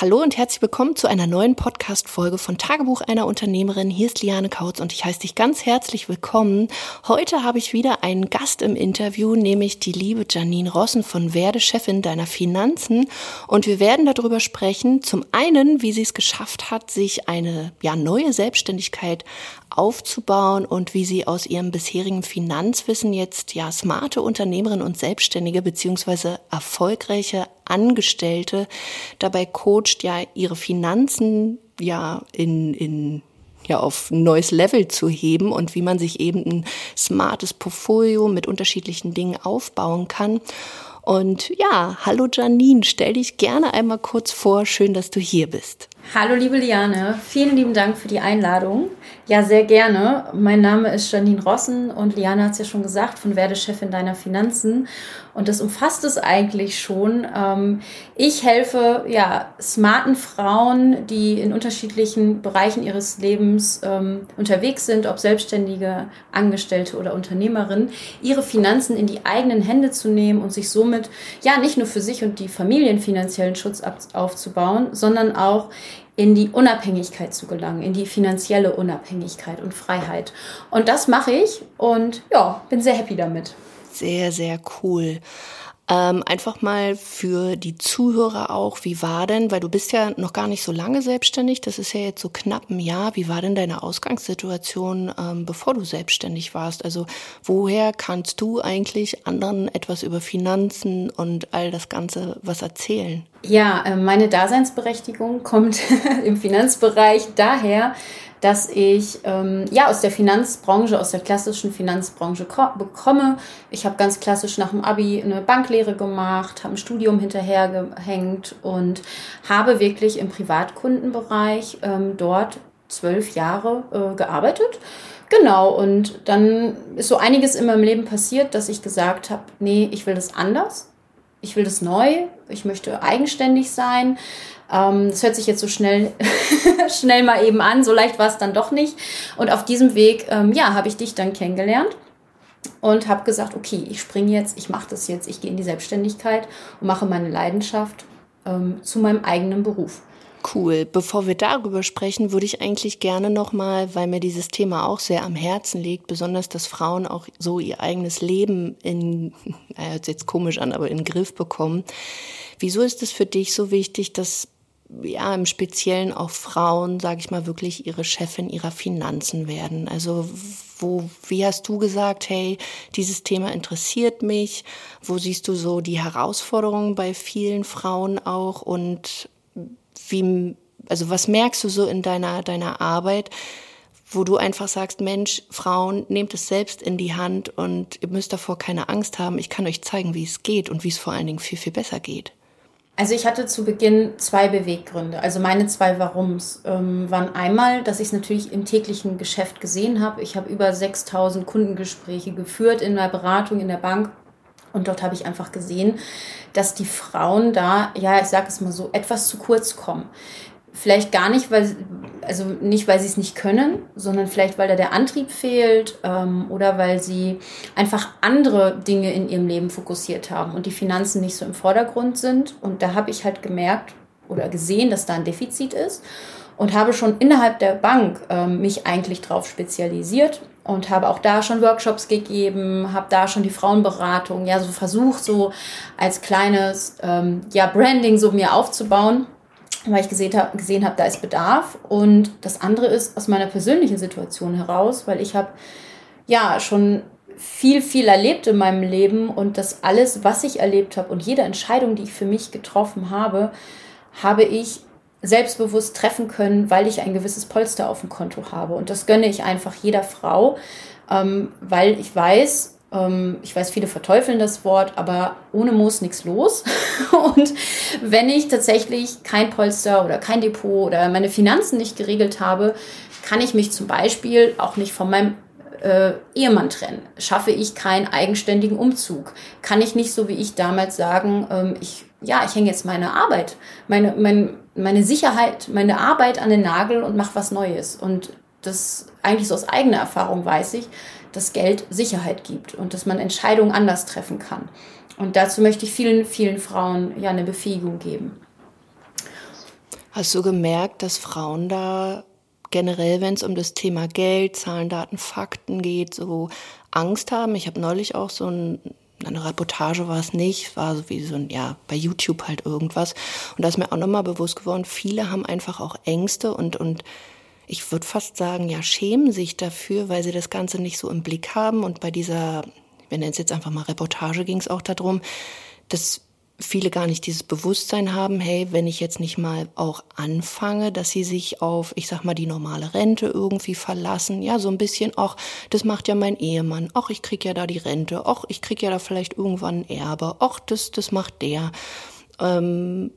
Hallo und herzlich willkommen zu einer neuen Podcast-Folge von Tagebuch einer Unternehmerin. Hier ist Liane Kautz und ich heiße dich ganz herzlich willkommen. Heute habe ich wieder einen Gast im Interview, nämlich die liebe Janine Rossen von Werde Chefin deiner Finanzen. Und wir werden darüber sprechen, zum einen, wie sie es geschafft hat, sich eine ja, neue Selbstständigkeit aufzubauen und wie sie aus ihrem bisherigen Finanzwissen jetzt ja smarte Unternehmerin und Selbstständige beziehungsweise erfolgreiche Angestellte dabei coacht, ja ihre Finanzen ja in, in ja auf ein neues Level zu heben und wie man sich eben ein smartes Portfolio mit unterschiedlichen Dingen aufbauen kann. Und ja, hallo Janine, stell dich gerne einmal kurz vor. Schön, dass du hier bist. Hallo liebe Liane, vielen lieben Dank für die Einladung. Ja, sehr gerne. Mein Name ist Janine Rossen und Liane hat es ja schon gesagt, von Werde Chefin deiner Finanzen. Und das umfasst es eigentlich schon. Ähm, ich helfe ja smarten Frauen, die in unterschiedlichen Bereichen ihres Lebens ähm, unterwegs sind, ob Selbstständige, Angestellte oder Unternehmerin, ihre Finanzen in die eigenen Hände zu nehmen und sich somit ja nicht nur für sich und die Familien finanziellen Schutz aufzubauen, sondern auch in die Unabhängigkeit zu gelangen, in die finanzielle Unabhängigkeit und Freiheit. Und das mache ich und ja, bin sehr happy damit. Sehr, sehr cool. Ähm, einfach mal für die Zuhörer auch, wie war denn, weil du bist ja noch gar nicht so lange selbstständig, das ist ja jetzt so knapp ein Jahr, wie war denn deine Ausgangssituation, ähm, bevor du selbstständig warst? Also woher kannst du eigentlich anderen etwas über Finanzen und all das Ganze was erzählen? Ja, äh, meine Daseinsberechtigung kommt im Finanzbereich daher, dass ich ähm, ja aus der Finanzbranche, aus der klassischen Finanzbranche bekomme. Ich habe ganz klassisch nach dem Abi eine Banklehre gemacht, habe ein Studium hinterhergehängt und habe wirklich im Privatkundenbereich ähm, dort zwölf Jahre äh, gearbeitet. Genau, und dann ist so einiges in meinem Leben passiert, dass ich gesagt habe, nee, ich will das anders, ich will das neu, ich möchte eigenständig sein, ähm, das hört sich jetzt so schnell, schnell mal eben an, so leicht war es dann doch nicht. Und auf diesem Weg, ähm, ja, habe ich dich dann kennengelernt und habe gesagt, okay, ich springe jetzt, ich mache das jetzt, ich gehe in die Selbstständigkeit und mache meine Leidenschaft ähm, zu meinem eigenen Beruf. Cool. Bevor wir darüber sprechen, würde ich eigentlich gerne nochmal, weil mir dieses Thema auch sehr am Herzen liegt, besonders, dass Frauen auch so ihr eigenes Leben in, naja, hört jetzt komisch an, aber in den Griff bekommen. Wieso ist es für dich so wichtig, dass ja, im Speziellen auch Frauen, sage ich mal, wirklich ihre Chefin ihrer Finanzen werden. Also wo, wie hast du gesagt, hey, dieses Thema interessiert mich? Wo siehst du so die Herausforderungen bei vielen Frauen auch? Und wie, also was merkst du so in deiner, deiner Arbeit, wo du einfach sagst, Mensch, Frauen, nehmt es selbst in die Hand und ihr müsst davor keine Angst haben. Ich kann euch zeigen, wie es geht und wie es vor allen Dingen viel, viel besser geht. Also ich hatte zu Beginn zwei Beweggründe. Also meine zwei Warums ähm, waren einmal, dass ich es natürlich im täglichen Geschäft gesehen habe. Ich habe über 6000 Kundengespräche geführt in der Beratung in der Bank. Und dort habe ich einfach gesehen, dass die Frauen da, ja, ich sage es mal so, etwas zu kurz kommen. Vielleicht gar nicht, weil, also nicht, weil sie es nicht können, sondern vielleicht, weil da der Antrieb fehlt ähm, oder weil sie einfach andere Dinge in ihrem Leben fokussiert haben und die Finanzen nicht so im Vordergrund sind. Und da habe ich halt gemerkt oder gesehen, dass da ein Defizit ist und habe schon innerhalb der Bank ähm, mich eigentlich darauf spezialisiert und habe auch da schon Workshops gegeben, habe da schon die Frauenberatung, ja, so versucht, so als kleines ähm, ja, Branding so mir aufzubauen weil ich gesehen habe, gesehen habe, da ist Bedarf. Und das andere ist aus meiner persönlichen Situation heraus, weil ich habe ja schon viel, viel erlebt in meinem Leben und das alles, was ich erlebt habe und jede Entscheidung, die ich für mich getroffen habe, habe ich selbstbewusst treffen können, weil ich ein gewisses Polster auf dem Konto habe. Und das gönne ich einfach jeder Frau, ähm, weil ich weiß, ähm, ich weiß, viele verteufeln das Wort, aber ohne Moos nichts los. Und wenn ich tatsächlich kein Polster oder kein Depot oder meine Finanzen nicht geregelt habe, kann ich mich zum Beispiel auch nicht von meinem äh, Ehemann trennen? Schaffe ich keinen eigenständigen Umzug? Kann ich nicht so wie ich damals sagen, ähm, ich, ja, ich hänge jetzt meine Arbeit, meine, mein, meine Sicherheit, meine Arbeit an den Nagel und mache was Neues. Und das eigentlich so aus eigener Erfahrung weiß ich, dass Geld Sicherheit gibt und dass man Entscheidungen anders treffen kann. Und dazu möchte ich vielen, vielen Frauen ja eine Befähigung geben. Hast du gemerkt, dass Frauen da generell, wenn es um das Thema Geld, Zahlen, Daten, Fakten geht, so Angst haben? Ich habe neulich auch so ein eine Reportage war es nicht, war so wie so ein, ja, bei YouTube halt irgendwas. Und da ist mir auch nochmal bewusst geworden, viele haben einfach auch Ängste und, und ich würde fast sagen, ja, schämen sich dafür, weil sie das Ganze nicht so im Blick haben. Und bei dieser, nennen es jetzt einfach mal Reportage, ging es auch darum, dass viele gar nicht dieses Bewusstsein haben, hey, wenn ich jetzt nicht mal auch anfange, dass sie sich auf, ich sag mal, die normale Rente irgendwie verlassen, ja, so ein bisschen auch, das macht ja mein Ehemann, auch ich krieg ja da die Rente, auch ich krieg ja da vielleicht irgendwann ein Erbe, auch das, das macht der. Ähm,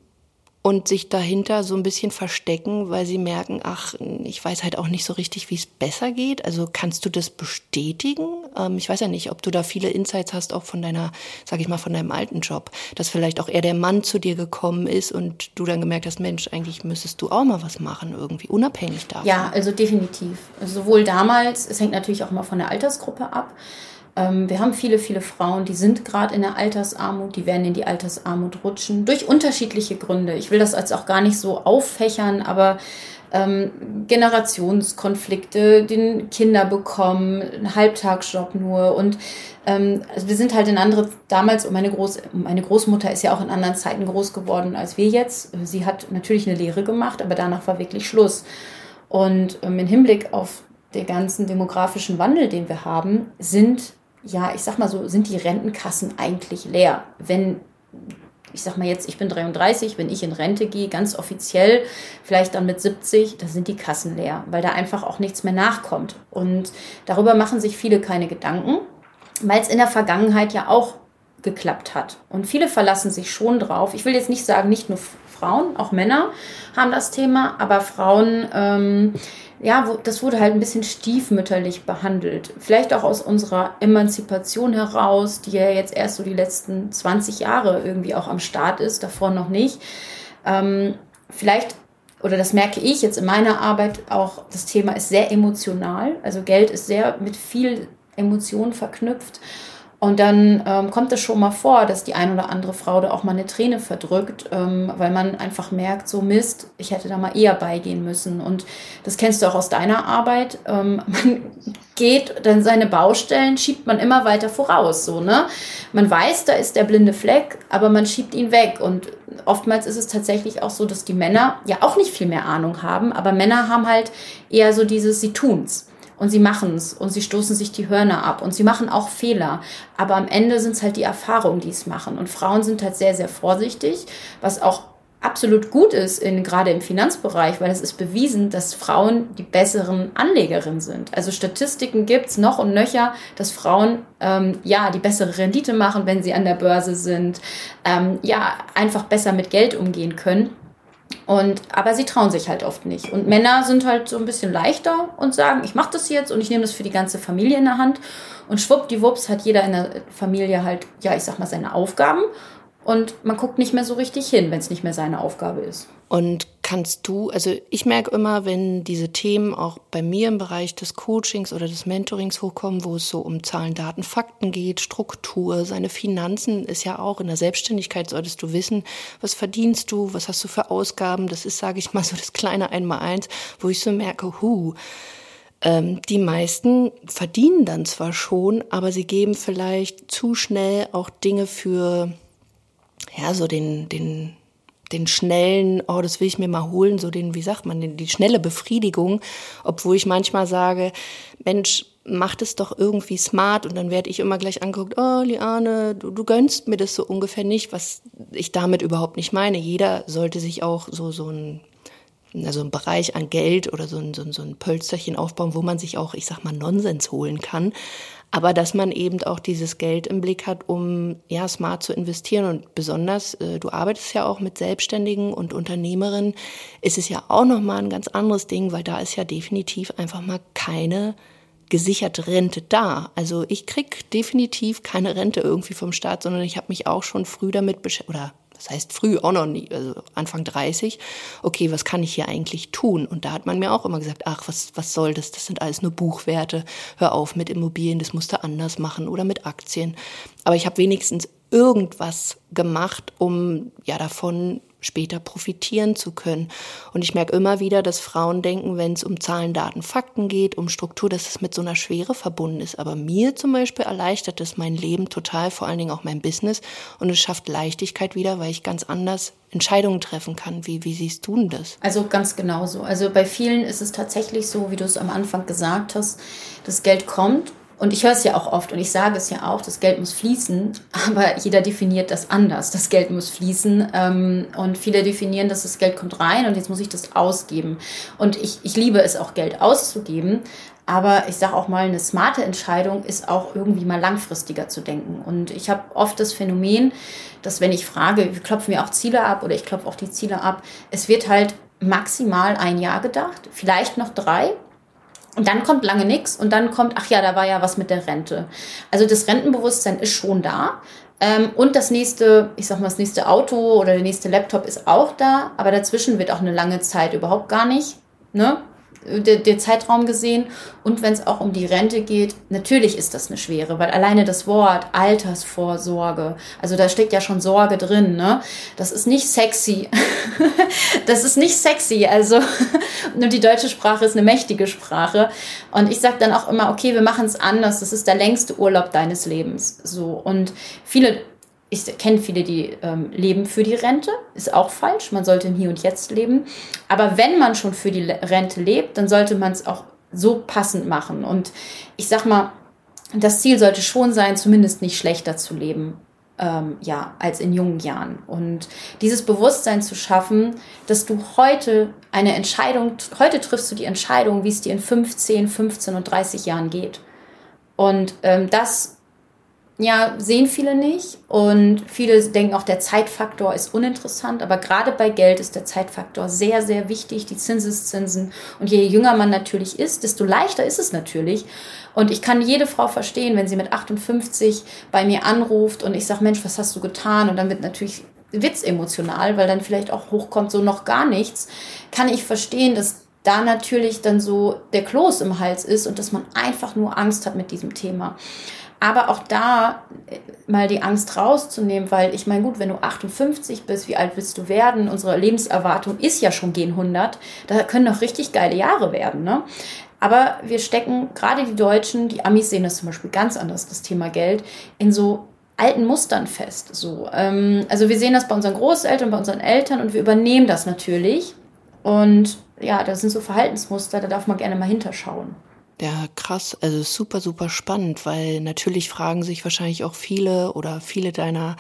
und sich dahinter so ein bisschen verstecken, weil sie merken, ach, ich weiß halt auch nicht so richtig, wie es besser geht. Also kannst du das bestätigen? Ähm, ich weiß ja nicht, ob du da viele Insights hast, auch von deiner, sag ich mal, von deinem alten Job, dass vielleicht auch eher der Mann zu dir gekommen ist und du dann gemerkt hast, Mensch, eigentlich müsstest du auch mal was machen, irgendwie unabhängig davon. Ja, also definitiv. Also sowohl damals, es hängt natürlich auch immer von der Altersgruppe ab. Ähm, wir haben viele, viele Frauen, die sind gerade in der Altersarmut, die werden in die Altersarmut rutschen, durch unterschiedliche Gründe. Ich will das jetzt auch gar nicht so auffächern, aber ähm, Generationskonflikte, den Kinder bekommen, einen Halbtagsjob nur und ähm, also wir sind halt in andere, damals, meine, Groß, meine Großmutter ist ja auch in anderen Zeiten groß geworden als wir jetzt. Sie hat natürlich eine Lehre gemacht, aber danach war wirklich Schluss. Und ähm, im Hinblick auf den ganzen demografischen Wandel, den wir haben, sind ja, ich sag mal so, sind die Rentenkassen eigentlich leer. Wenn, ich sag mal jetzt, ich bin 33, wenn ich in Rente gehe, ganz offiziell, vielleicht dann mit 70, da sind die Kassen leer, weil da einfach auch nichts mehr nachkommt. Und darüber machen sich viele keine Gedanken, weil es in der Vergangenheit ja auch geklappt hat. Und viele verlassen sich schon drauf. Ich will jetzt nicht sagen, nicht nur Frauen, auch Männer haben das Thema, aber Frauen ähm, ja, das wurde halt ein bisschen stiefmütterlich behandelt. Vielleicht auch aus unserer Emanzipation heraus, die ja jetzt erst so die letzten 20 Jahre irgendwie auch am Start ist, davor noch nicht. Ähm, vielleicht, oder das merke ich jetzt in meiner Arbeit auch, das Thema ist sehr emotional. Also Geld ist sehr mit viel Emotionen verknüpft. Und dann ähm, kommt es schon mal vor, dass die ein oder andere Frau da auch mal eine Träne verdrückt, ähm, weil man einfach merkt, so Mist, ich hätte da mal eher beigehen müssen. Und das kennst du auch aus deiner Arbeit. Ähm, man geht dann seine Baustellen, schiebt man immer weiter voraus, so, ne? Man weiß, da ist der blinde Fleck, aber man schiebt ihn weg. Und oftmals ist es tatsächlich auch so, dass die Männer ja auch nicht viel mehr Ahnung haben, aber Männer haben halt eher so dieses, sie tun's und sie machen es und sie stoßen sich die Hörner ab und sie machen auch Fehler. Aber am Ende sind es halt die Erfahrungen, die es machen. Und Frauen sind halt sehr, sehr vorsichtig, was auch absolut gut ist, in, gerade im Finanzbereich, weil es ist bewiesen, dass Frauen die besseren Anlegerinnen sind. Also Statistiken gibt's noch und nöcher, dass Frauen ähm, ja die bessere Rendite machen, wenn sie an der Börse sind, ähm, ja einfach besser mit Geld umgehen können. Und, aber sie trauen sich halt oft nicht. Und Männer sind halt so ein bisschen leichter und sagen, ich mache das jetzt und ich nehme das für die ganze Familie in der Hand. Und schwuppdiwupps hat jeder in der Familie halt, ja, ich sag mal, seine Aufgaben. Und man guckt nicht mehr so richtig hin, wenn es nicht mehr seine Aufgabe ist. Und kannst du, also ich merke immer, wenn diese Themen auch bei mir im Bereich des Coachings oder des Mentorings hochkommen, wo es so um Zahlen, Daten, Fakten geht, Struktur, seine Finanzen ist ja auch in der Selbstständigkeit solltest du wissen, was verdienst du, was hast du für Ausgaben. Das ist, sage ich mal, so das kleine Einmaleins, wo ich so merke, hu, ähm, die meisten verdienen dann zwar schon, aber sie geben vielleicht zu schnell auch Dinge für ja, so den, den, den schnellen, oh, das will ich mir mal holen, so den, wie sagt man, den, die schnelle Befriedigung, obwohl ich manchmal sage, Mensch, mach das doch irgendwie smart. Und dann werde ich immer gleich angeguckt, oh, Liane, du, du gönnst mir das so ungefähr nicht, was ich damit überhaupt nicht meine. Jeder sollte sich auch so, so ein also ein Bereich an Geld oder so ein, so, ein, so ein Pölsterchen aufbauen, wo man sich auch, ich sag mal, Nonsens holen kann aber dass man eben auch dieses Geld im Blick hat, um ja smart zu investieren und besonders äh, du arbeitest ja auch mit Selbstständigen und Unternehmerinnen, ist es ja auch noch mal ein ganz anderes Ding, weil da ist ja definitiv einfach mal keine gesicherte Rente da. Also ich krieg definitiv keine Rente irgendwie vom Staat, sondern ich habe mich auch schon früh damit beschäftigt oder das heißt früh auch noch nie, also Anfang 30, okay, was kann ich hier eigentlich tun? Und da hat man mir auch immer gesagt, ach, was, was soll das? Das sind alles nur Buchwerte. Hör auf mit Immobilien, das musst du anders machen oder mit Aktien. Aber ich habe wenigstens irgendwas gemacht, um ja davon später profitieren zu können. Und ich merke immer wieder, dass Frauen denken, wenn es um Zahlen, Daten, Fakten geht, um Struktur, dass es mit so einer Schwere verbunden ist. Aber mir zum Beispiel erleichtert es mein Leben total, vor allen Dingen auch mein Business. Und es schafft Leichtigkeit wieder, weil ich ganz anders Entscheidungen treffen kann. Wie, wie siehst du denn das? Also ganz genauso. Also bei vielen ist es tatsächlich so, wie du es am Anfang gesagt hast, das Geld kommt und ich höre es ja auch oft und ich sage es ja auch, das Geld muss fließen, aber jeder definiert das anders. Das Geld muss fließen ähm, und viele definieren, dass das Geld kommt rein und jetzt muss ich das ausgeben. Und ich, ich liebe es auch, Geld auszugeben, aber ich sage auch mal, eine smarte Entscheidung ist auch irgendwie mal langfristiger zu denken. Und ich habe oft das Phänomen, dass wenn ich frage, klopfen wir auch Ziele ab oder ich klopfe auch die Ziele ab, es wird halt maximal ein Jahr gedacht, vielleicht noch drei. Und dann kommt lange nichts und dann kommt, ach ja, da war ja was mit der Rente. Also das Rentenbewusstsein ist schon da. Ähm, und das nächste, ich sag mal, das nächste Auto oder der nächste Laptop ist auch da, aber dazwischen wird auch eine lange Zeit überhaupt gar nicht ne, der, der Zeitraum gesehen. Und wenn es auch um die Rente geht, natürlich ist das eine schwere, weil alleine das Wort Altersvorsorge, also da steckt ja schon Sorge drin, ne? Das ist nicht sexy. das ist nicht sexy. Also nur die deutsche Sprache ist eine mächtige Sprache. Und ich sage dann auch immer, okay, wir machen es anders. Das ist der längste Urlaub deines Lebens. So. Und viele ich kenne viele, die ähm, leben für die Rente, ist auch falsch. Man sollte im Hier und Jetzt leben. Aber wenn man schon für die Rente lebt, dann sollte man es auch so passend machen. Und ich sag mal, das Ziel sollte schon sein, zumindest nicht schlechter zu leben, ähm, ja, als in jungen Jahren. Und dieses Bewusstsein zu schaffen, dass du heute eine Entscheidung, heute triffst du die Entscheidung, wie es dir in 15, 15 und 30 Jahren geht. Und ähm, das ja, sehen viele nicht. Und viele denken auch, der Zeitfaktor ist uninteressant. Aber gerade bei Geld ist der Zeitfaktor sehr, sehr wichtig. Die Zinseszinsen. Und je jünger man natürlich ist, desto leichter ist es natürlich. Und ich kann jede Frau verstehen, wenn sie mit 58 bei mir anruft und ich sage, Mensch, was hast du getan? Und dann wird natürlich Witz emotional, weil dann vielleicht auch hochkommt, so noch gar nichts. Kann ich verstehen, dass da natürlich dann so der Kloß im Hals ist und dass man einfach nur Angst hat mit diesem Thema. Aber auch da äh, mal die Angst rauszunehmen, weil ich meine, gut, wenn du 58 bist, wie alt willst du werden? Unsere Lebenserwartung ist ja schon gen 100. Da können noch richtig geile Jahre werden, ne? Aber wir stecken, gerade die Deutschen, die Amis sehen das zum Beispiel ganz anders, das Thema Geld, in so alten Mustern fest. So, ähm, also wir sehen das bei unseren Großeltern, bei unseren Eltern und wir übernehmen das natürlich. Und ja, das sind so Verhaltensmuster, da darf man gerne mal hinterschauen. Ja, krass. Also super, super spannend, weil natürlich fragen sich wahrscheinlich auch viele oder viele deiner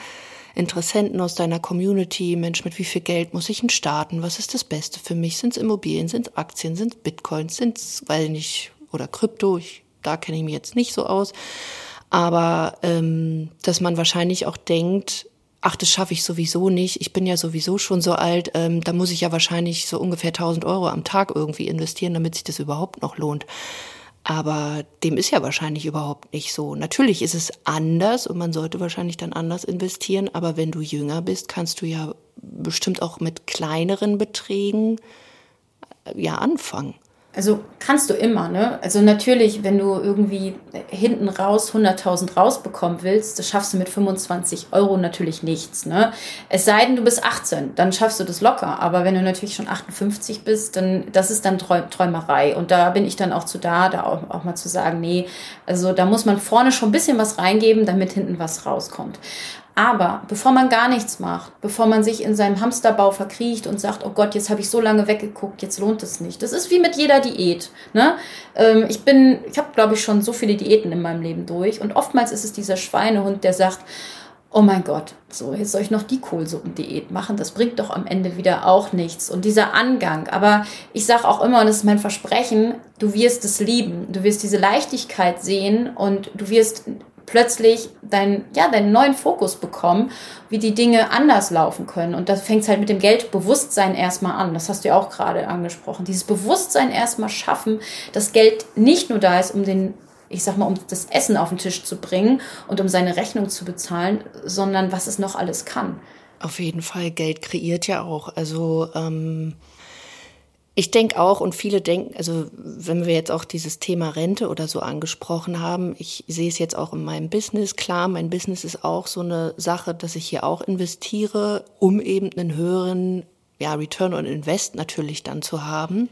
Interessenten aus deiner Community, Mensch, mit wie viel Geld muss ich denn starten? Was ist das Beste für mich? Sind es Immobilien, sind es Aktien, sind es Bitcoins, sind es, weil nicht, oder Krypto, ich, da kenne ich mich jetzt nicht so aus. Aber ähm, dass man wahrscheinlich auch denkt, ach, das schaffe ich sowieso nicht, ich bin ja sowieso schon so alt, ähm, da muss ich ja wahrscheinlich so ungefähr 1000 Euro am Tag irgendwie investieren, damit sich das überhaupt noch lohnt. Aber dem ist ja wahrscheinlich überhaupt nicht so. Natürlich ist es anders und man sollte wahrscheinlich dann anders investieren, aber wenn du jünger bist, kannst du ja bestimmt auch mit kleineren Beträgen äh, ja anfangen. Also kannst du immer, ne? Also natürlich, wenn du irgendwie hinten raus 100.000 rausbekommen willst, das schaffst du mit 25 Euro natürlich nichts, ne? Es sei denn, du bist 18, dann schaffst du das locker. Aber wenn du natürlich schon 58 bist, dann, das ist dann Träumerei. Und da bin ich dann auch zu da, da auch, auch mal zu sagen, nee, also da muss man vorne schon ein bisschen was reingeben, damit hinten was rauskommt. Aber bevor man gar nichts macht, bevor man sich in seinem Hamsterbau verkriecht und sagt, oh Gott, jetzt habe ich so lange weggeguckt, jetzt lohnt es nicht. Das ist wie mit jeder Diät. Ne? Ähm, ich bin, ich habe, glaube ich, schon so viele Diäten in meinem Leben durch. Und oftmals ist es dieser Schweinehund, der sagt, oh mein Gott, so, jetzt soll ich noch die Kohlsuppendiät machen. Das bringt doch am Ende wieder auch nichts. Und dieser Angang. Aber ich sage auch immer, und das ist mein Versprechen, du wirst es lieben. Du wirst diese Leichtigkeit sehen und du wirst plötzlich deinen, ja, deinen neuen Fokus bekommen, wie die Dinge anders laufen können. Und das fängt halt mit dem Geldbewusstsein erstmal an. Das hast du ja auch gerade angesprochen. Dieses Bewusstsein erstmal schaffen, dass Geld nicht nur da ist, um den ich sag mal, um das Essen auf den Tisch zu bringen und um seine Rechnung zu bezahlen, sondern was es noch alles kann. Auf jeden Fall, Geld kreiert ja auch. Also ähm, Ich denke auch und viele denken, also wenn wir jetzt auch dieses Thema Rente oder so angesprochen haben, ich sehe es jetzt auch in meinem Business. Klar, mein Business ist auch so eine Sache, dass ich hier auch investiere, um eben einen höheren ja, Return on Invest natürlich dann zu haben.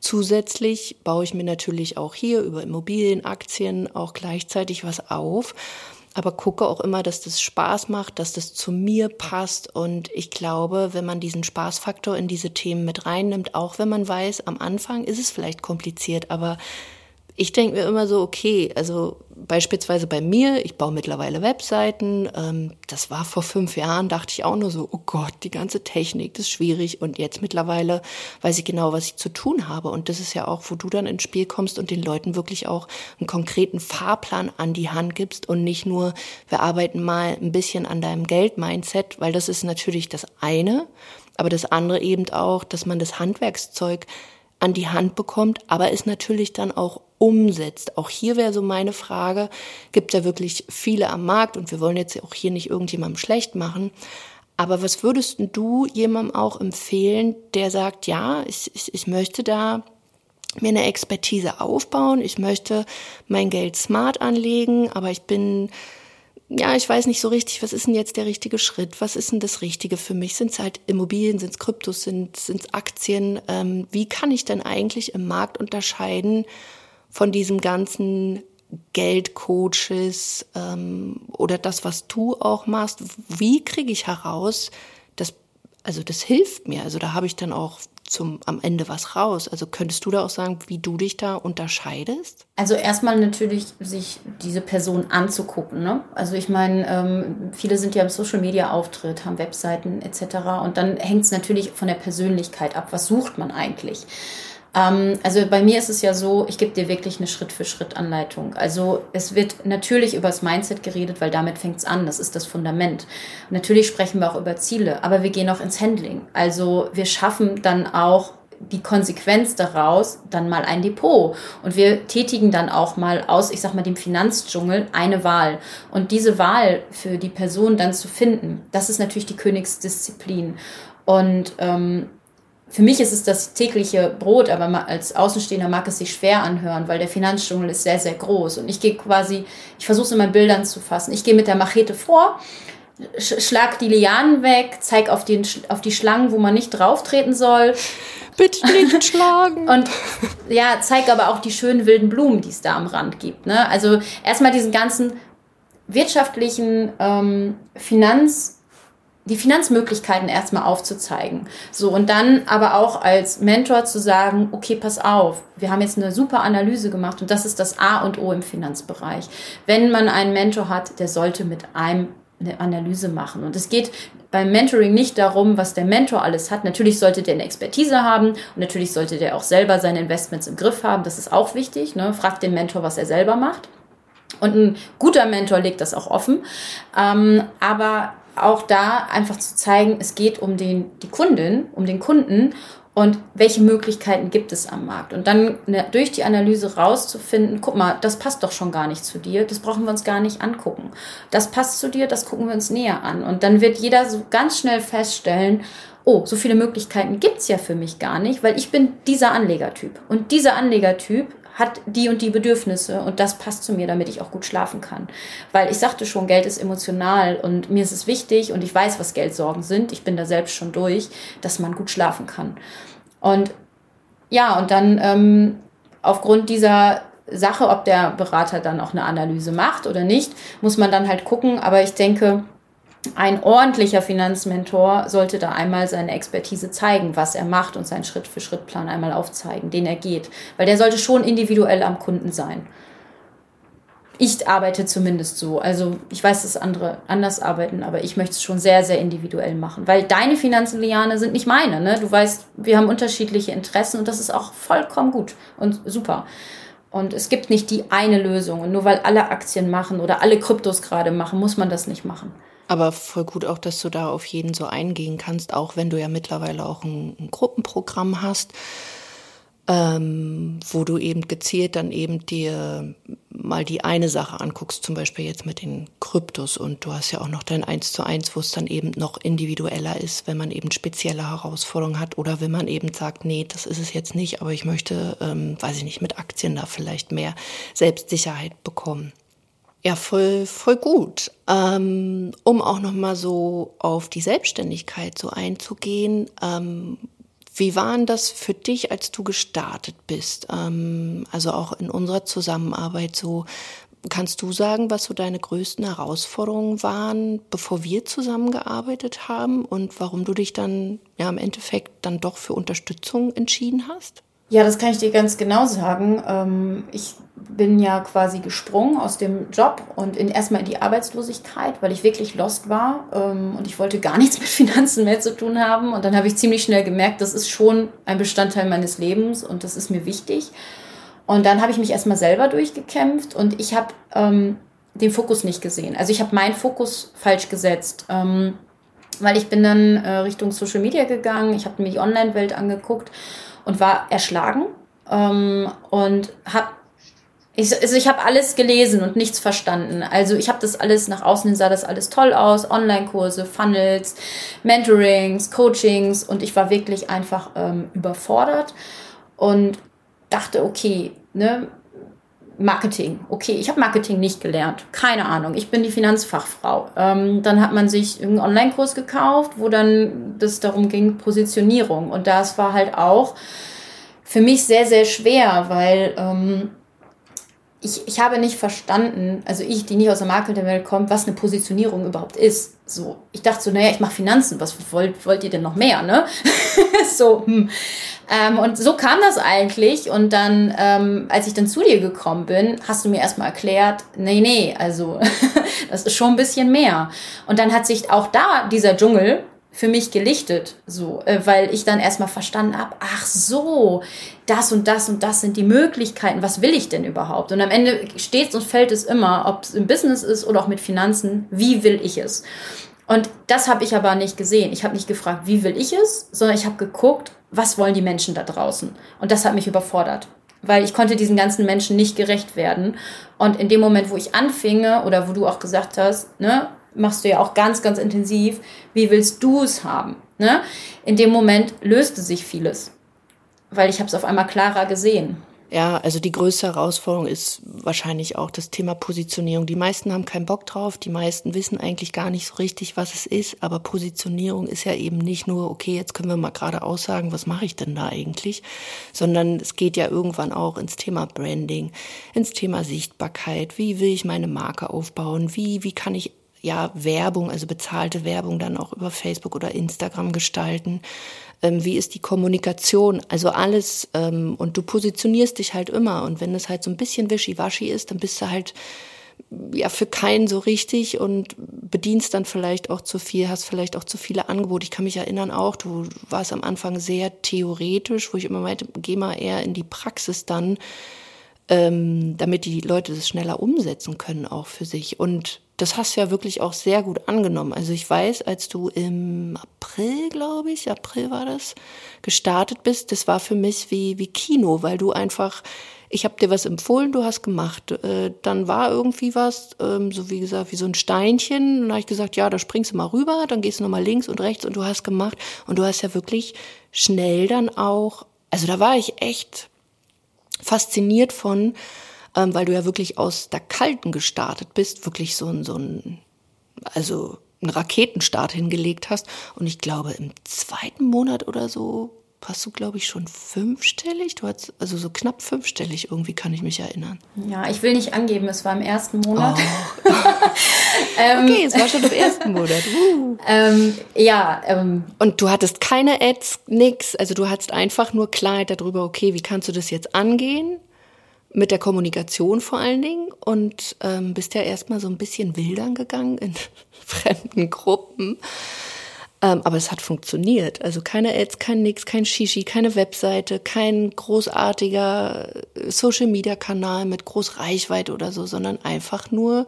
Zusätzlich baue ich mir natürlich auch hier über Immobilien, Aktien auch gleichzeitig was auf aber gucke auch immer, dass das Spaß macht, dass das zu mir passt. Und ich glaube, wenn man diesen Spaßfaktor in diese Themen mit reinnimmt, auch wenn man weiß, am Anfang ist es vielleicht kompliziert, aber ich denke mir immer so, okay, also beispielsweise bei mir, ich baue mittlerweile Webseiten. Ähm, das war vor fünf Jahren, dachte ich auch nur so, oh Gott, die ganze Technik, das ist schwierig. Und jetzt mittlerweile weiß ich genau, was ich zu tun habe. Und das ist ja auch, wo du dann ins Spiel kommst und den Leuten wirklich auch einen konkreten Fahrplan an die Hand gibst und nicht nur, wir arbeiten mal ein bisschen an deinem Geld-Mindset, weil das ist natürlich das eine. Aber das andere eben auch, dass man das Handwerkszeug an die Hand bekommt, aber es natürlich dann auch umsetzt. Auch hier wäre so meine Frage, gibt ja wirklich viele am Markt und wir wollen jetzt auch hier nicht irgendjemandem schlecht machen. Aber was würdest du jemandem auch empfehlen, der sagt, ja, ich, ich, ich möchte da mir eine Expertise aufbauen, ich möchte mein Geld smart anlegen, aber ich bin ja, ich weiß nicht so richtig, was ist denn jetzt der richtige Schritt? Was ist denn das Richtige für mich? Sind es halt Immobilien, sind es Kryptos, sind es Aktien? Ähm, wie kann ich denn eigentlich im Markt unterscheiden von diesem ganzen Geldcoaches ähm, oder das, was du auch machst? Wie kriege ich heraus, dass, also das hilft mir. Also da habe ich dann auch zum, am Ende was raus? Also könntest du da auch sagen, wie du dich da unterscheidest? Also erstmal natürlich sich diese Person anzugucken. Ne? Also ich meine, ähm, viele sind ja im Social Media Auftritt, haben Webseiten etc. Und dann hängt es natürlich von der Persönlichkeit ab. Was sucht man eigentlich? Ähm, also bei mir ist es ja so, ich gebe dir wirklich eine Schritt-für-Schritt-Anleitung. Also es wird natürlich über das Mindset geredet, weil damit fängt es an. Das ist das Fundament. Und natürlich sprechen wir auch über Ziele, aber wir gehen auch ins Handling. Also wir schaffen dann auch die Konsequenz daraus dann mal ein Depot. Und wir tätigen dann auch mal aus, ich sag mal, dem Finanzdschungel eine Wahl. Und diese Wahl für die Person dann zu finden, das ist natürlich die Königsdisziplin. Und ähm, für mich ist es das tägliche Brot, aber als Außenstehender mag es sich schwer anhören, weil der Finanzdschungel ist sehr, sehr groß. Und ich gehe quasi, ich versuche es in meinen Bildern zu fassen. Ich gehe mit der Machete vor, schlag die Lianen weg, zeig auf, den, auf die Schlangen, wo man nicht drauftreten soll. Bitte nicht schlagen. Und ja, zeig aber auch die schönen wilden Blumen, die es da am Rand gibt. Ne? Also erstmal diesen ganzen wirtschaftlichen ähm, Finanz- die Finanzmöglichkeiten erstmal aufzuzeigen. So, und dann aber auch als Mentor zu sagen, okay, pass auf, wir haben jetzt eine super Analyse gemacht und das ist das A und O im Finanzbereich. Wenn man einen Mentor hat, der sollte mit einem eine Analyse machen. Und es geht beim Mentoring nicht darum, was der Mentor alles hat. Natürlich sollte der eine Expertise haben und natürlich sollte der auch selber seine Investments im Griff haben. Das ist auch wichtig. Ne? Fragt den Mentor, was er selber macht. Und ein guter Mentor legt das auch offen. Ähm, aber auch da einfach zu zeigen, es geht um den, die Kundin, um den Kunden und welche Möglichkeiten gibt es am Markt. Und dann durch die Analyse rauszufinden, guck mal, das passt doch schon gar nicht zu dir, das brauchen wir uns gar nicht angucken. Das passt zu dir, das gucken wir uns näher an. Und dann wird jeder so ganz schnell feststellen, oh, so viele Möglichkeiten gibt's ja für mich gar nicht, weil ich bin dieser Anlegertyp. Und dieser Anlegertyp hat die und die Bedürfnisse und das passt zu mir, damit ich auch gut schlafen kann. Weil ich sagte schon, Geld ist emotional und mir ist es wichtig und ich weiß, was Geldsorgen sind. Ich bin da selbst schon durch, dass man gut schlafen kann. Und ja, und dann ähm, aufgrund dieser Sache, ob der Berater dann auch eine Analyse macht oder nicht, muss man dann halt gucken. Aber ich denke, ein ordentlicher Finanzmentor sollte da einmal seine Expertise zeigen, was er macht und seinen Schritt-für-Schritt-Plan einmal aufzeigen, den er geht. Weil der sollte schon individuell am Kunden sein. Ich arbeite zumindest so. Also ich weiß, dass andere anders arbeiten, aber ich möchte es schon sehr, sehr individuell machen. Weil deine Finanzen, Liane, sind nicht meine. Ne? Du weißt, wir haben unterschiedliche Interessen und das ist auch vollkommen gut und super. Und es gibt nicht die eine Lösung. Und nur weil alle Aktien machen oder alle Kryptos gerade machen, muss man das nicht machen. Aber voll gut auch, dass du da auf jeden so eingehen kannst, auch wenn du ja mittlerweile auch ein, ein Gruppenprogramm hast. ähm, wo du eben gezielt dann eben dir mal die eine Sache anguckst, zum Beispiel jetzt mit den Kryptos und du hast ja auch noch dein Eins zu eins, wo es dann eben noch individueller ist, wenn man eben spezielle Herausforderungen hat oder wenn man eben sagt, nee, das ist es jetzt nicht, aber ich möchte, ähm, weiß ich nicht, mit Aktien da vielleicht mehr Selbstsicherheit bekommen. Ja, voll, voll gut. Ähm, um auch noch mal so auf die Selbstständigkeit so einzugehen. Ähm, wie war denn das für dich, als du gestartet bist? Ähm, also auch in unserer Zusammenarbeit so. Kannst du sagen, was so deine größten Herausforderungen waren, bevor wir zusammengearbeitet haben und warum du dich dann ja im Endeffekt dann doch für Unterstützung entschieden hast? Ja, das kann ich dir ganz genau sagen. Ähm, ich bin ja quasi gesprungen aus dem Job und in, erstmal in die Arbeitslosigkeit, weil ich wirklich lost war ähm, und ich wollte gar nichts mit Finanzen mehr zu tun haben. Und dann habe ich ziemlich schnell gemerkt, das ist schon ein Bestandteil meines Lebens und das ist mir wichtig. Und dann habe ich mich erstmal selber durchgekämpft und ich habe ähm, den Fokus nicht gesehen. Also ich habe meinen Fokus falsch gesetzt. Ähm, weil ich bin dann äh, Richtung Social Media gegangen, ich habe mir die Online-Welt angeguckt und war erschlagen ähm, und habe ich, also ich habe alles gelesen und nichts verstanden. Also ich habe das alles nach außen hin sah das alles toll aus, Online-Kurse, Funnels, Mentorings, Coachings und ich war wirklich einfach ähm, überfordert und dachte, okay, ne, Marketing. Okay, ich habe Marketing nicht gelernt. Keine Ahnung. Ich bin die Finanzfachfrau. Ähm, dann hat man sich einen Online-Kurs gekauft, wo dann das darum ging, Positionierung. Und das war halt auch für mich sehr, sehr schwer, weil ähm, ich, ich habe nicht verstanden, also ich, die nicht aus der Marketingwelt kommt, was eine Positionierung überhaupt ist. So, ich dachte so, naja, ich mache Finanzen, was wollt, wollt ihr denn noch mehr, ne? so, hm. Ähm, und so kam das eigentlich. Und dann, ähm, als ich dann zu dir gekommen bin, hast du mir erstmal erklärt, nee, nee, also das ist schon ein bisschen mehr. Und dann hat sich auch da dieser Dschungel für mich gelichtet, so, äh, weil ich dann erstmal verstanden habe, ach so, das und das und das sind die Möglichkeiten, was will ich denn überhaupt? Und am Ende steht und fällt es immer, ob es im Business ist oder auch mit Finanzen, wie will ich es? Und das habe ich aber nicht gesehen. Ich habe nicht gefragt, wie will ich es, sondern ich habe geguckt, was wollen die Menschen da draußen? Und das hat mich überfordert, weil ich konnte diesen ganzen Menschen nicht gerecht werden. Und in dem Moment, wo ich anfinge oder wo du auch gesagt hast, ne, machst du ja auch ganz, ganz intensiv, wie willst du es haben? Ne? In dem Moment löste sich vieles, weil ich habe es auf einmal klarer gesehen. Ja, also die größte Herausforderung ist wahrscheinlich auch das Thema Positionierung. Die meisten haben keinen Bock drauf, die meisten wissen eigentlich gar nicht so richtig, was es ist, aber Positionierung ist ja eben nicht nur, okay, jetzt können wir mal gerade aussagen, was mache ich denn da eigentlich, sondern es geht ja irgendwann auch ins Thema Branding, ins Thema Sichtbarkeit, wie will ich meine Marke aufbauen, wie, wie kann ich ja Werbung, also bezahlte Werbung dann auch über Facebook oder Instagram gestalten ähm, wie ist die Kommunikation, also alles. Ähm, und du positionierst dich halt immer. Und wenn es halt so ein bisschen wischiwaschi ist, dann bist du halt ja für keinen so richtig und bedienst dann vielleicht auch zu viel, hast vielleicht auch zu viele Angebote. Ich kann mich erinnern auch, du warst am Anfang sehr theoretisch, wo ich immer meinte, geh mal eher in die Praxis dann, ähm, damit die Leute das schneller umsetzen können auch für sich. Und das hast du ja wirklich auch sehr gut angenommen. Also ich weiß, als du im April, glaube ich, April war das, gestartet bist, das war für mich wie, wie Kino, weil du einfach, ich habe dir was empfohlen, du hast gemacht. Äh, dann war irgendwie was, ähm, so wie gesagt, wie so ein Steinchen. Und dann habe ich gesagt, ja, da springst du mal rüber, dann gehst du nochmal links und rechts und du hast gemacht. Und du hast ja wirklich schnell dann auch, also da war ich echt fasziniert von, ähm, weil du ja wirklich aus der Kalten gestartet bist, wirklich so ein, so ein, also einen Raketenstart hingelegt hast. Und ich glaube, im zweiten Monat oder so hast du, glaube ich, schon fünfstellig. Du hast also so knapp fünfstellig irgendwie, kann ich mich erinnern. Ja, ich will nicht angeben, es war im ersten Monat. Oh. ähm, okay, es war schon im ersten Monat. Uh. Ähm, ja. Ähm, Und du hattest keine Ads, nix. Also du hattest einfach nur Klarheit darüber, okay, wie kannst du das jetzt angehen? Mit der Kommunikation vor allen Dingen und ähm, bist ja erstmal so ein bisschen wildern gegangen in fremden Gruppen. Ähm, aber es hat funktioniert. Also keine Ads, kein Nix, kein Shishi, keine Webseite, kein großartiger Social Media Kanal mit groß Reichweite oder so, sondern einfach nur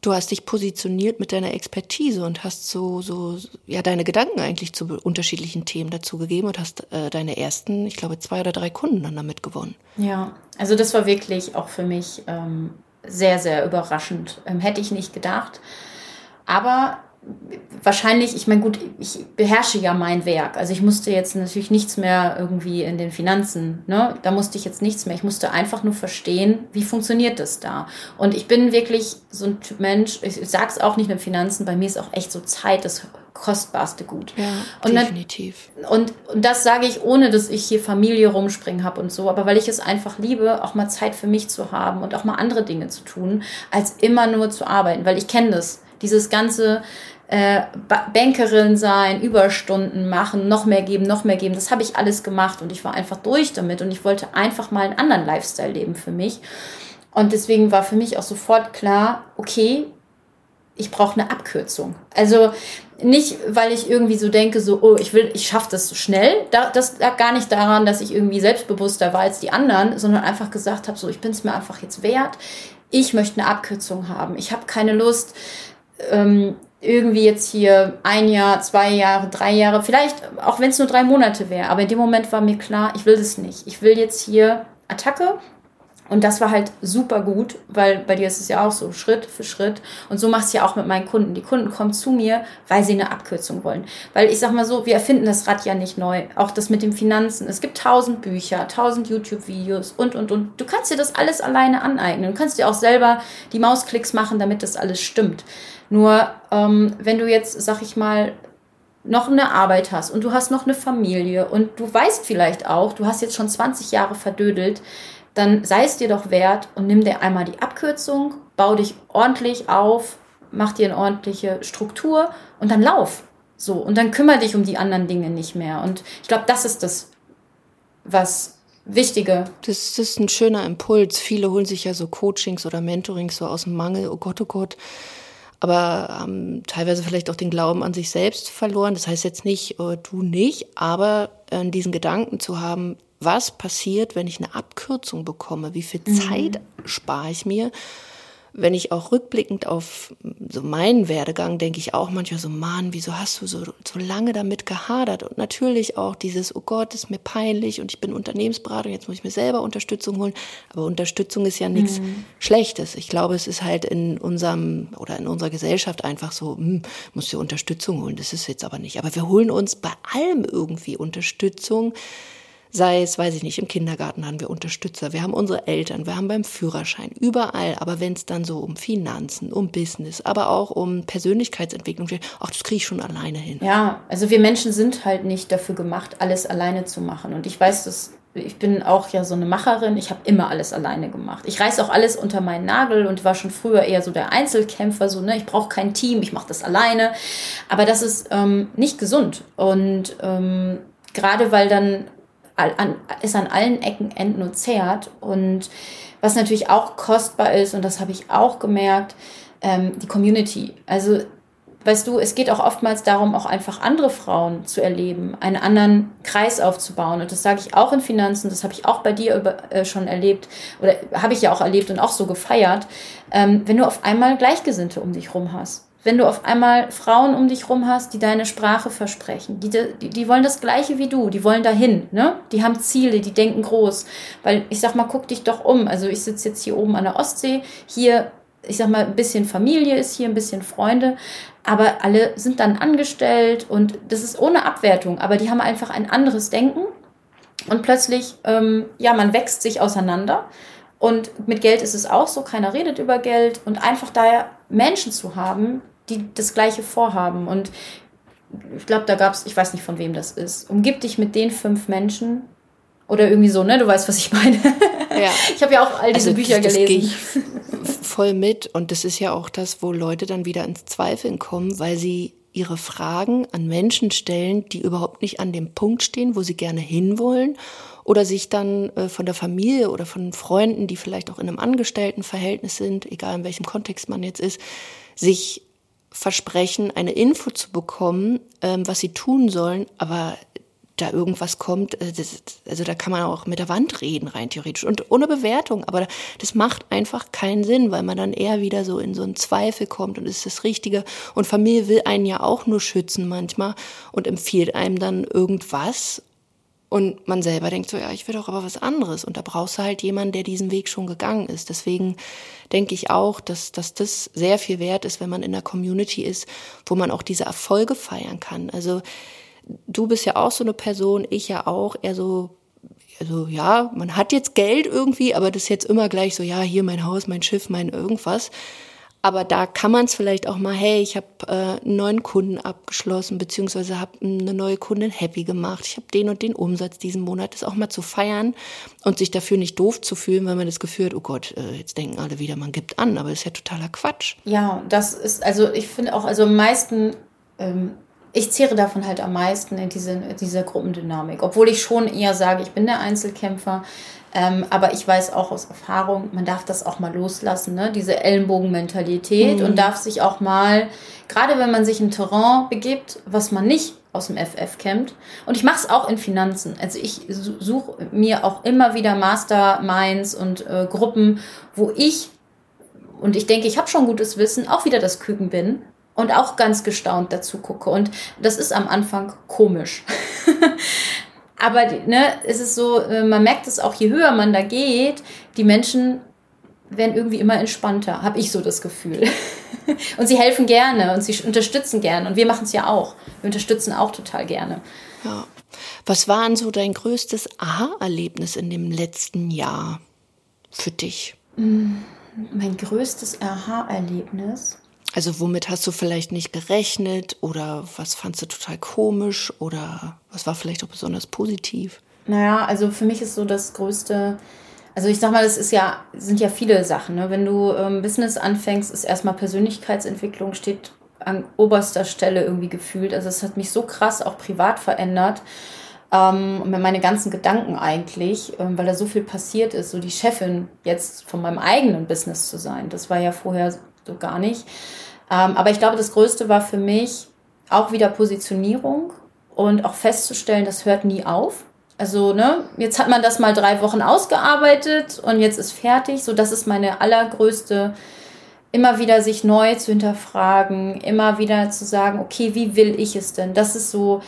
du hast dich positioniert mit deiner Expertise und hast so, so, ja, deine Gedanken eigentlich zu unterschiedlichen Themen dazu gegeben und hast äh, deine ersten, ich glaube, zwei oder drei Kunden dann damit gewonnen. Ja, also das war wirklich auch für mich ähm, sehr, sehr überraschend. Ähm, hätte ich nicht gedacht. Aber wahrscheinlich, ich meine, gut, ich beherrsche ja mein Werk. Also ich musste jetzt natürlich nichts mehr irgendwie in den Finanzen, ne? Da musste ich jetzt nichts mehr. Ich musste einfach nur verstehen, wie funktioniert das da. Und ich bin wirklich so ein Typ Mensch, ich sag's auch nicht mit Finanzen, bei mir ist auch echt so Zeit das kostbarste Gut. Ja, und definitiv. Dann, und, und das sage ich, ohne dass ich hier Familie rumspringen habe und so, aber weil ich es einfach liebe, auch mal Zeit für mich zu haben und auch mal andere Dinge zu tun, als immer nur zu arbeiten, weil ich kenne das dieses ganze äh, Bankerin sein, Überstunden machen, noch mehr geben, noch mehr geben, das habe ich alles gemacht und ich war einfach durch damit und ich wollte einfach mal einen anderen Lifestyle leben für mich. Und deswegen war für mich auch sofort klar, okay, ich brauche eine Abkürzung. Also nicht, weil ich irgendwie so denke, so, oh, ich will, ich schaffe das so schnell. das lag gar nicht daran, dass ich irgendwie selbstbewusster war als die anderen, sondern einfach gesagt habe, so, ich bin es mir einfach jetzt wert. Ich möchte eine Abkürzung haben. Ich habe keine Lust, ähm, irgendwie jetzt hier ein Jahr, zwei Jahre, drei Jahre, vielleicht auch wenn es nur drei Monate wäre. Aber in dem Moment war mir klar, ich will das nicht. Ich will jetzt hier Attacke. Und das war halt super gut, weil bei dir ist es ja auch so, Schritt für Schritt. Und so machst du ja auch mit meinen Kunden. Die Kunden kommen zu mir, weil sie eine Abkürzung wollen. Weil ich sag mal so, wir erfinden das Rad ja nicht neu. Auch das mit den Finanzen. Es gibt tausend Bücher, tausend YouTube-Videos und, und, und. Du kannst dir das alles alleine aneignen. Du kannst dir auch selber die Mausklicks machen, damit das alles stimmt. Nur ähm, wenn du jetzt, sag ich mal, noch eine Arbeit hast und du hast noch eine Familie und du weißt vielleicht auch, du hast jetzt schon 20 Jahre verdödelt, dann sei es dir doch wert und nimm dir einmal die Abkürzung, bau dich ordentlich auf, mach dir eine ordentliche Struktur und dann lauf. So, und dann kümmere dich um die anderen Dinge nicht mehr. Und ich glaube, das ist das, was Wichtige. Das, das ist ein schöner Impuls. Viele holen sich ja so Coachings oder Mentorings so aus dem Mangel. Oh Gott, oh Gott aber haben teilweise vielleicht auch den Glauben an sich selbst verloren. Das heißt jetzt nicht, äh, du nicht, aber äh, diesen Gedanken zu haben, was passiert, wenn ich eine Abkürzung bekomme? Wie viel mhm. Zeit spare ich mir? wenn ich auch rückblickend auf so meinen Werdegang denke ich auch manchmal so, Mann, wieso hast du so, so lange damit gehadert? Und natürlich auch dieses, oh Gott, ist mir peinlich und ich bin Unternehmensberatung, jetzt muss ich mir selber Unterstützung holen. Aber Unterstützung ist ja nichts mhm. Schlechtes. Ich glaube, es ist halt in unserem oder in unserer Gesellschaft einfach so, hm, musst du Unterstützung holen. Das ist jetzt aber nicht. Aber wir holen uns bei allem irgendwie Unterstützung Sei es, weiß ich nicht, im Kindergarten haben wir Unterstützer, wir haben unsere Eltern, wir haben beim Führerschein, überall. Aber wenn es dann so um Finanzen, um Business, aber auch um Persönlichkeitsentwicklung geht, ach, das kriege ich schon alleine hin. Ja, also wir Menschen sind halt nicht dafür gemacht, alles alleine zu machen. Und ich weiß, dass ich bin auch ja so eine Macherin. Ich habe immer alles alleine gemacht. Ich reiß auch alles unter meinen Nagel und war schon früher eher so der Einzelkämpfer. So ne, ich brauche kein Team, ich mache das alleine. Aber das ist ähm, nicht gesund und ähm, gerade weil dann an, ist an allen Ecken enden und zehrt. Und was natürlich auch kostbar ist, und das habe ich auch gemerkt, ähm, die Community. Also, weißt du, es geht auch oftmals darum, auch einfach andere Frauen zu erleben, einen anderen Kreis aufzubauen. Und das sage ich auch in Finanzen, das habe ich auch bei dir über, äh, schon erlebt, oder habe ich ja auch erlebt und auch so gefeiert, ähm, wenn du auf einmal Gleichgesinnte um dich rum hast wenn du auf einmal Frauen um dich rum hast, die deine Sprache versprechen. Die, die, die wollen das Gleiche wie du, die wollen dahin, ne? Die haben Ziele, die denken groß. Weil ich sag mal, guck dich doch um. Also ich sitze jetzt hier oben an der Ostsee, hier, ich sag mal, ein bisschen Familie ist hier, ein bisschen Freunde, aber alle sind dann angestellt und das ist ohne Abwertung, aber die haben einfach ein anderes Denken und plötzlich, ähm, ja, man wächst sich auseinander. Und mit Geld ist es auch so, keiner redet über Geld und einfach daher Menschen zu haben, die das gleiche vorhaben. Und ich glaube, da gab es, ich weiß nicht von wem das ist. Umgib dich mit den fünf Menschen. Oder irgendwie so, ne? Du weißt, was ich meine. Ja. Ich habe ja auch all diese also, Bücher das, das gelesen. voll mit. Und das ist ja auch das, wo Leute dann wieder ins Zweifeln kommen, weil sie ihre Fragen an Menschen stellen, die überhaupt nicht an dem Punkt stehen, wo sie gerne hinwollen oder sich dann äh, von der Familie oder von Freunden, die vielleicht auch in einem Angestelltenverhältnis sind, egal in welchem Kontext man jetzt ist, sich versprechen, eine Info zu bekommen, ähm, was sie tun sollen, aber da irgendwas kommt, äh, das, also da kann man auch mit der Wand reden, rein theoretisch. Und ohne Bewertung, aber das macht einfach keinen Sinn, weil man dann eher wieder so in so einen Zweifel kommt und ist das Richtige. Und Familie will einen ja auch nur schützen manchmal und empfiehlt einem dann irgendwas. Und man selber denkt so, ja, ich will doch aber was anderes. Und da brauchst du halt jemanden, der diesen Weg schon gegangen ist. Deswegen denke ich auch, dass, dass das sehr viel wert ist, wenn man in einer Community ist, wo man auch diese Erfolge feiern kann. Also du bist ja auch so eine Person, ich ja auch, eher so, also ja, man hat jetzt Geld irgendwie, aber das ist jetzt immer gleich so, ja, hier mein Haus, mein Schiff, mein irgendwas. Aber da kann man es vielleicht auch mal, hey, ich habe äh, einen neuen Kunden abgeschlossen, beziehungsweise habe eine neue Kundin happy gemacht. Ich habe den und den Umsatz diesen Monat, das auch mal zu feiern und sich dafür nicht doof zu fühlen, weil man das Gefühl hat, oh Gott, äh, jetzt denken alle wieder, man gibt an, aber das ist ja totaler Quatsch. Ja, das ist, also ich finde auch, also am meisten ähm, ich zehre davon halt am meisten in diese, in dieser Gruppendynamik. Obwohl ich schon eher sage, ich bin der Einzelkämpfer. Ähm, aber ich weiß auch aus Erfahrung, man darf das auch mal loslassen, ne? diese Ellenbogenmentalität mhm. und darf sich auch mal, gerade wenn man sich in Terrain begibt, was man nicht aus dem FF kennt. Und ich mache es auch in Finanzen. Also ich suche mir auch immer wieder Masterminds und äh, Gruppen, wo ich, und ich denke, ich habe schon gutes Wissen, auch wieder das Küken bin und auch ganz gestaunt dazu gucke. Und das ist am Anfang komisch. Aber ne, es ist so, äh, man merkt es auch, je höher man da geht, die Menschen werden irgendwie immer entspannter, habe ich so das Gefühl. und sie helfen gerne und sie unterstützen gerne. Und wir machen es ja auch. Wir unterstützen auch total gerne. Ja. Was war denn so dein größtes Aha-Erlebnis in dem letzten Jahr für dich? Mein größtes Aha-Erlebnis? Also womit hast du vielleicht nicht gerechnet oder was fandst du total komisch oder was war vielleicht auch besonders positiv? Naja, also für mich ist so das größte, also ich sag mal, das ist ja, sind ja viele Sachen. Ne? Wenn du ähm, Business anfängst, ist erstmal Persönlichkeitsentwicklung steht an oberster Stelle irgendwie gefühlt. Also es hat mich so krass auch privat verändert. Ähm, meine ganzen Gedanken eigentlich, ähm, weil da so viel passiert ist, so die Chefin jetzt von meinem eigenen Business zu sein, das war ja vorher so gar nicht. Ähm, aber ich glaube, das Größte war für mich auch wieder Positionierung und auch festzustellen, das hört nie auf. Also, ne, jetzt hat man das mal drei Wochen ausgearbeitet und jetzt ist fertig. So, das ist meine allergrößte, immer wieder sich neu zu hinterfragen, immer wieder zu sagen, okay, wie will ich es denn? Das ist so,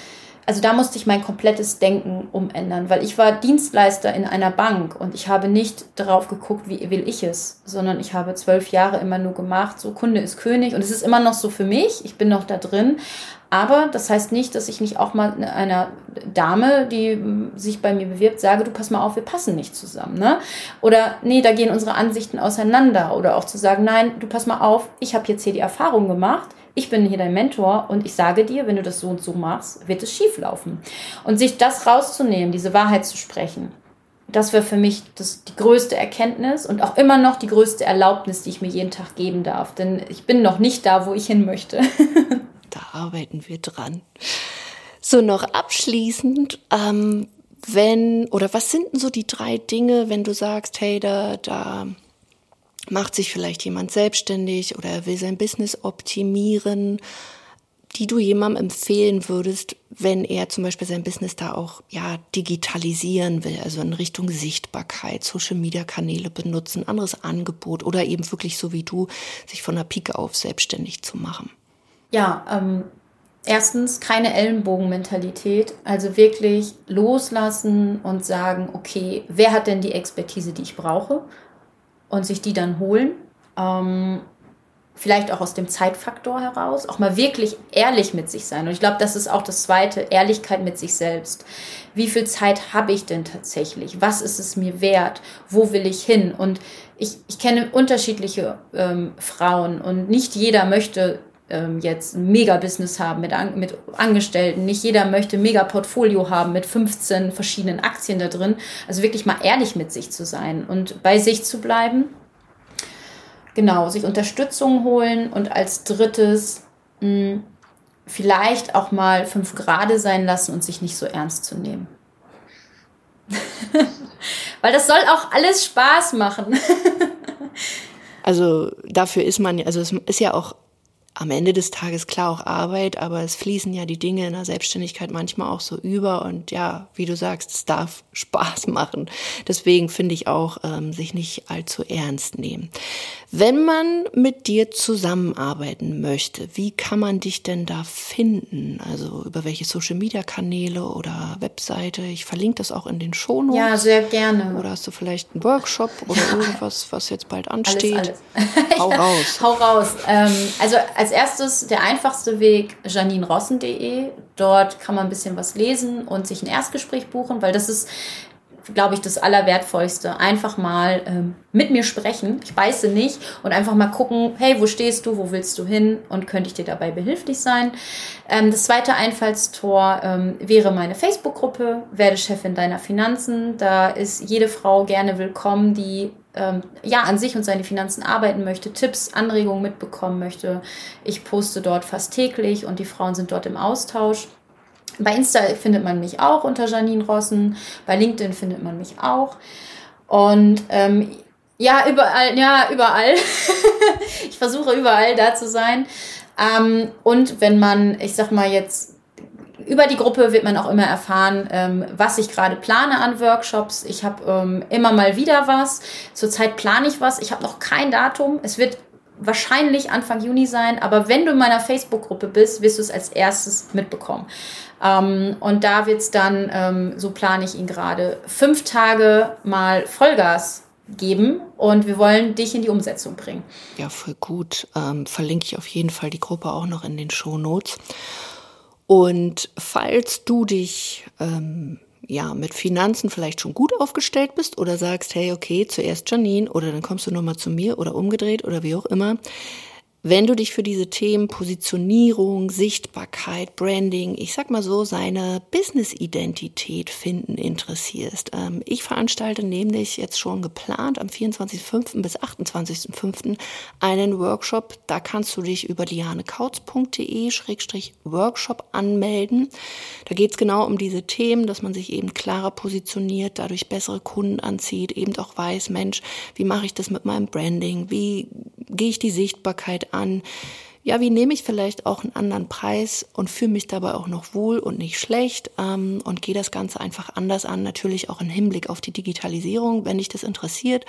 also da musste ich mein komplettes Denken umändern, weil ich war Dienstleister in einer Bank und ich habe nicht darauf geguckt, wie will ich es, sondern ich habe zwölf Jahre immer nur gemacht, so Kunde ist König und es ist immer noch so für mich, ich bin noch da drin, aber das heißt nicht, dass ich nicht auch mal einer Dame, die sich bei mir bewirbt, sage, du pass mal auf, wir passen nicht zusammen. Ne? Oder nee, da gehen unsere Ansichten auseinander. Oder auch zu sagen, nein, du pass mal auf, ich habe jetzt hier die Erfahrung gemacht, ich bin hier dein Mentor und ich sage dir, wenn du das so und so machst, wird es schief laufen. Und sich das rauszunehmen, diese Wahrheit zu sprechen, das wäre für mich das, die größte Erkenntnis und auch immer noch die größte Erlaubnis, die ich mir jeden Tag geben darf. Denn ich bin noch nicht da, wo ich hin möchte. da arbeiten wir dran. So, noch abschließend, ähm, wenn, oder was sind denn so die drei Dinge, wenn du sagst, hey, da, da macht sich vielleicht jemand selbstständig oder er will sein Business optimieren, die du jemandem empfehlen würdest, wenn er zum Beispiel sein Business da auch ja digitalisieren will, also in Richtung Sichtbarkeit, Social Media Kanäle benutzen, anderes Angebot oder eben wirklich so wie du sich von der Pike auf selbstständig zu machen? Ja, ähm, erstens keine Ellenbogenmentalität, also wirklich loslassen und sagen, okay, wer hat denn die Expertise, die ich brauche? Und sich die dann holen. Ähm, vielleicht auch aus dem Zeitfaktor heraus, auch mal wirklich ehrlich mit sich sein. Und ich glaube, das ist auch das Zweite, Ehrlichkeit mit sich selbst. Wie viel Zeit habe ich denn tatsächlich? Was ist es mir wert? Wo will ich hin? Und ich, ich kenne unterschiedliche ähm, Frauen und nicht jeder möchte ähm, jetzt ein Mega-Business haben mit, An mit Angestellten. Nicht jeder möchte ein Mega-Portfolio haben mit 15 verschiedenen Aktien da drin. Also wirklich mal ehrlich mit sich zu sein und bei sich zu bleiben. Genau, sich Unterstützung holen und als drittes mh, hm, vielleicht auch mal fünf Grade sein lassen und sich nicht so ernst zu nehmen. Weil das soll auch alles Spaß machen. also dafür ist man, also es ist ja auch am Ende des Tages klar auch Arbeit, aber es fließen ja die Dinge in der Selbstständigkeit manchmal auch so über und ja, wie du sagst, es darf Spaß machen. Deswegen finde ich auch, ähm, sich nicht allzu ernst nehmen. Wenn man mit dir zusammenarbeiten möchte, wie kann man dich denn da finden? Also über welche Social Media Kanäle oder Webseite? Ich verlinke das auch in den Shownotes. Ja, sehr gerne. Oder hast du vielleicht einen Workshop oder irgendwas, was jetzt bald ansteht? Alles, alles. Hau raus. Hau raus. Ähm, also als erstes der einfachste Weg janinrossen.de. Dort kann man ein bisschen was lesen und sich ein Erstgespräch buchen, weil das ist glaube ich, das Allerwertvollste. Einfach mal ähm, mit mir sprechen. Ich beiße nicht und einfach mal gucken, hey, wo stehst du, wo willst du hin und könnte ich dir dabei behilflich sein. Ähm, das zweite Einfallstor ähm, wäre meine Facebook-Gruppe, werde Chefin deiner Finanzen. Da ist jede Frau gerne willkommen, die ähm, ja, an sich und seine Finanzen arbeiten möchte, Tipps, Anregungen mitbekommen möchte. Ich poste dort fast täglich und die Frauen sind dort im Austausch. Bei Insta findet man mich auch unter Janine Rossen, bei LinkedIn findet man mich auch. Und ähm, ja, überall, ja, überall. ich versuche überall da zu sein. Ähm, und wenn man, ich sag mal jetzt, über die Gruppe wird man auch immer erfahren, ähm, was ich gerade plane an Workshops. Ich habe ähm, immer mal wieder was. Zurzeit plane ich was. Ich habe noch kein Datum. Es wird wahrscheinlich Anfang Juni sein, aber wenn du in meiner Facebook-Gruppe bist, wirst du es als erstes mitbekommen. Ähm, und da wird es dann, ähm, so plane ich ihn gerade, fünf Tage mal Vollgas geben und wir wollen dich in die Umsetzung bringen. Ja, voll gut. Ähm, verlinke ich auf jeden Fall die Gruppe auch noch in den Show Notes. Und falls du dich ähm, ja mit Finanzen vielleicht schon gut aufgestellt bist oder sagst, hey, okay, zuerst Janine oder dann kommst du nochmal zu mir oder umgedreht oder wie auch immer, wenn du dich für diese Themen Positionierung, Sichtbarkeit, Branding, ich sag mal so, seine Business-Identität finden interessierst. Ähm, ich veranstalte nämlich jetzt schon geplant am 24.05. bis 28.05. einen Workshop. Da kannst du dich über lianekautz.de-workshop anmelden. Da geht es genau um diese Themen, dass man sich eben klarer positioniert, dadurch bessere Kunden anzieht, eben auch weiß, Mensch, wie mache ich das mit meinem Branding? Wie gehe ich die Sichtbarkeit an? Ja, wie nehme ich vielleicht auch einen anderen Preis und fühle mich dabei auch noch wohl und nicht schlecht ähm, und gehe das Ganze einfach anders an, natürlich auch im Hinblick auf die Digitalisierung, wenn dich das interessiert.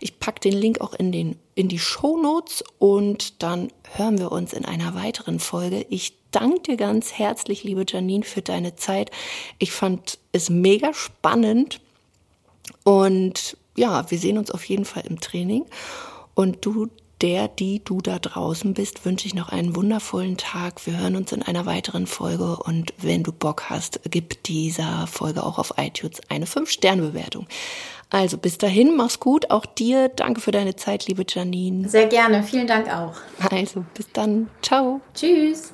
Ich packe den Link auch in, den, in die Show Notes und dann hören wir uns in einer weiteren Folge. Ich danke dir ganz herzlich, liebe Janine, für deine Zeit. Ich fand es mega spannend und ja, wir sehen uns auf jeden Fall im Training. Und du der, die du da draußen bist, wünsche ich noch einen wundervollen Tag. Wir hören uns in einer weiteren Folge und wenn du Bock hast, gib dieser Folge auch auf iTunes eine 5-Sterne-Bewertung. Also bis dahin, mach's gut. Auch dir danke für deine Zeit, liebe Janine. Sehr gerne. Vielen Dank auch. Also bis dann. Ciao. Tschüss.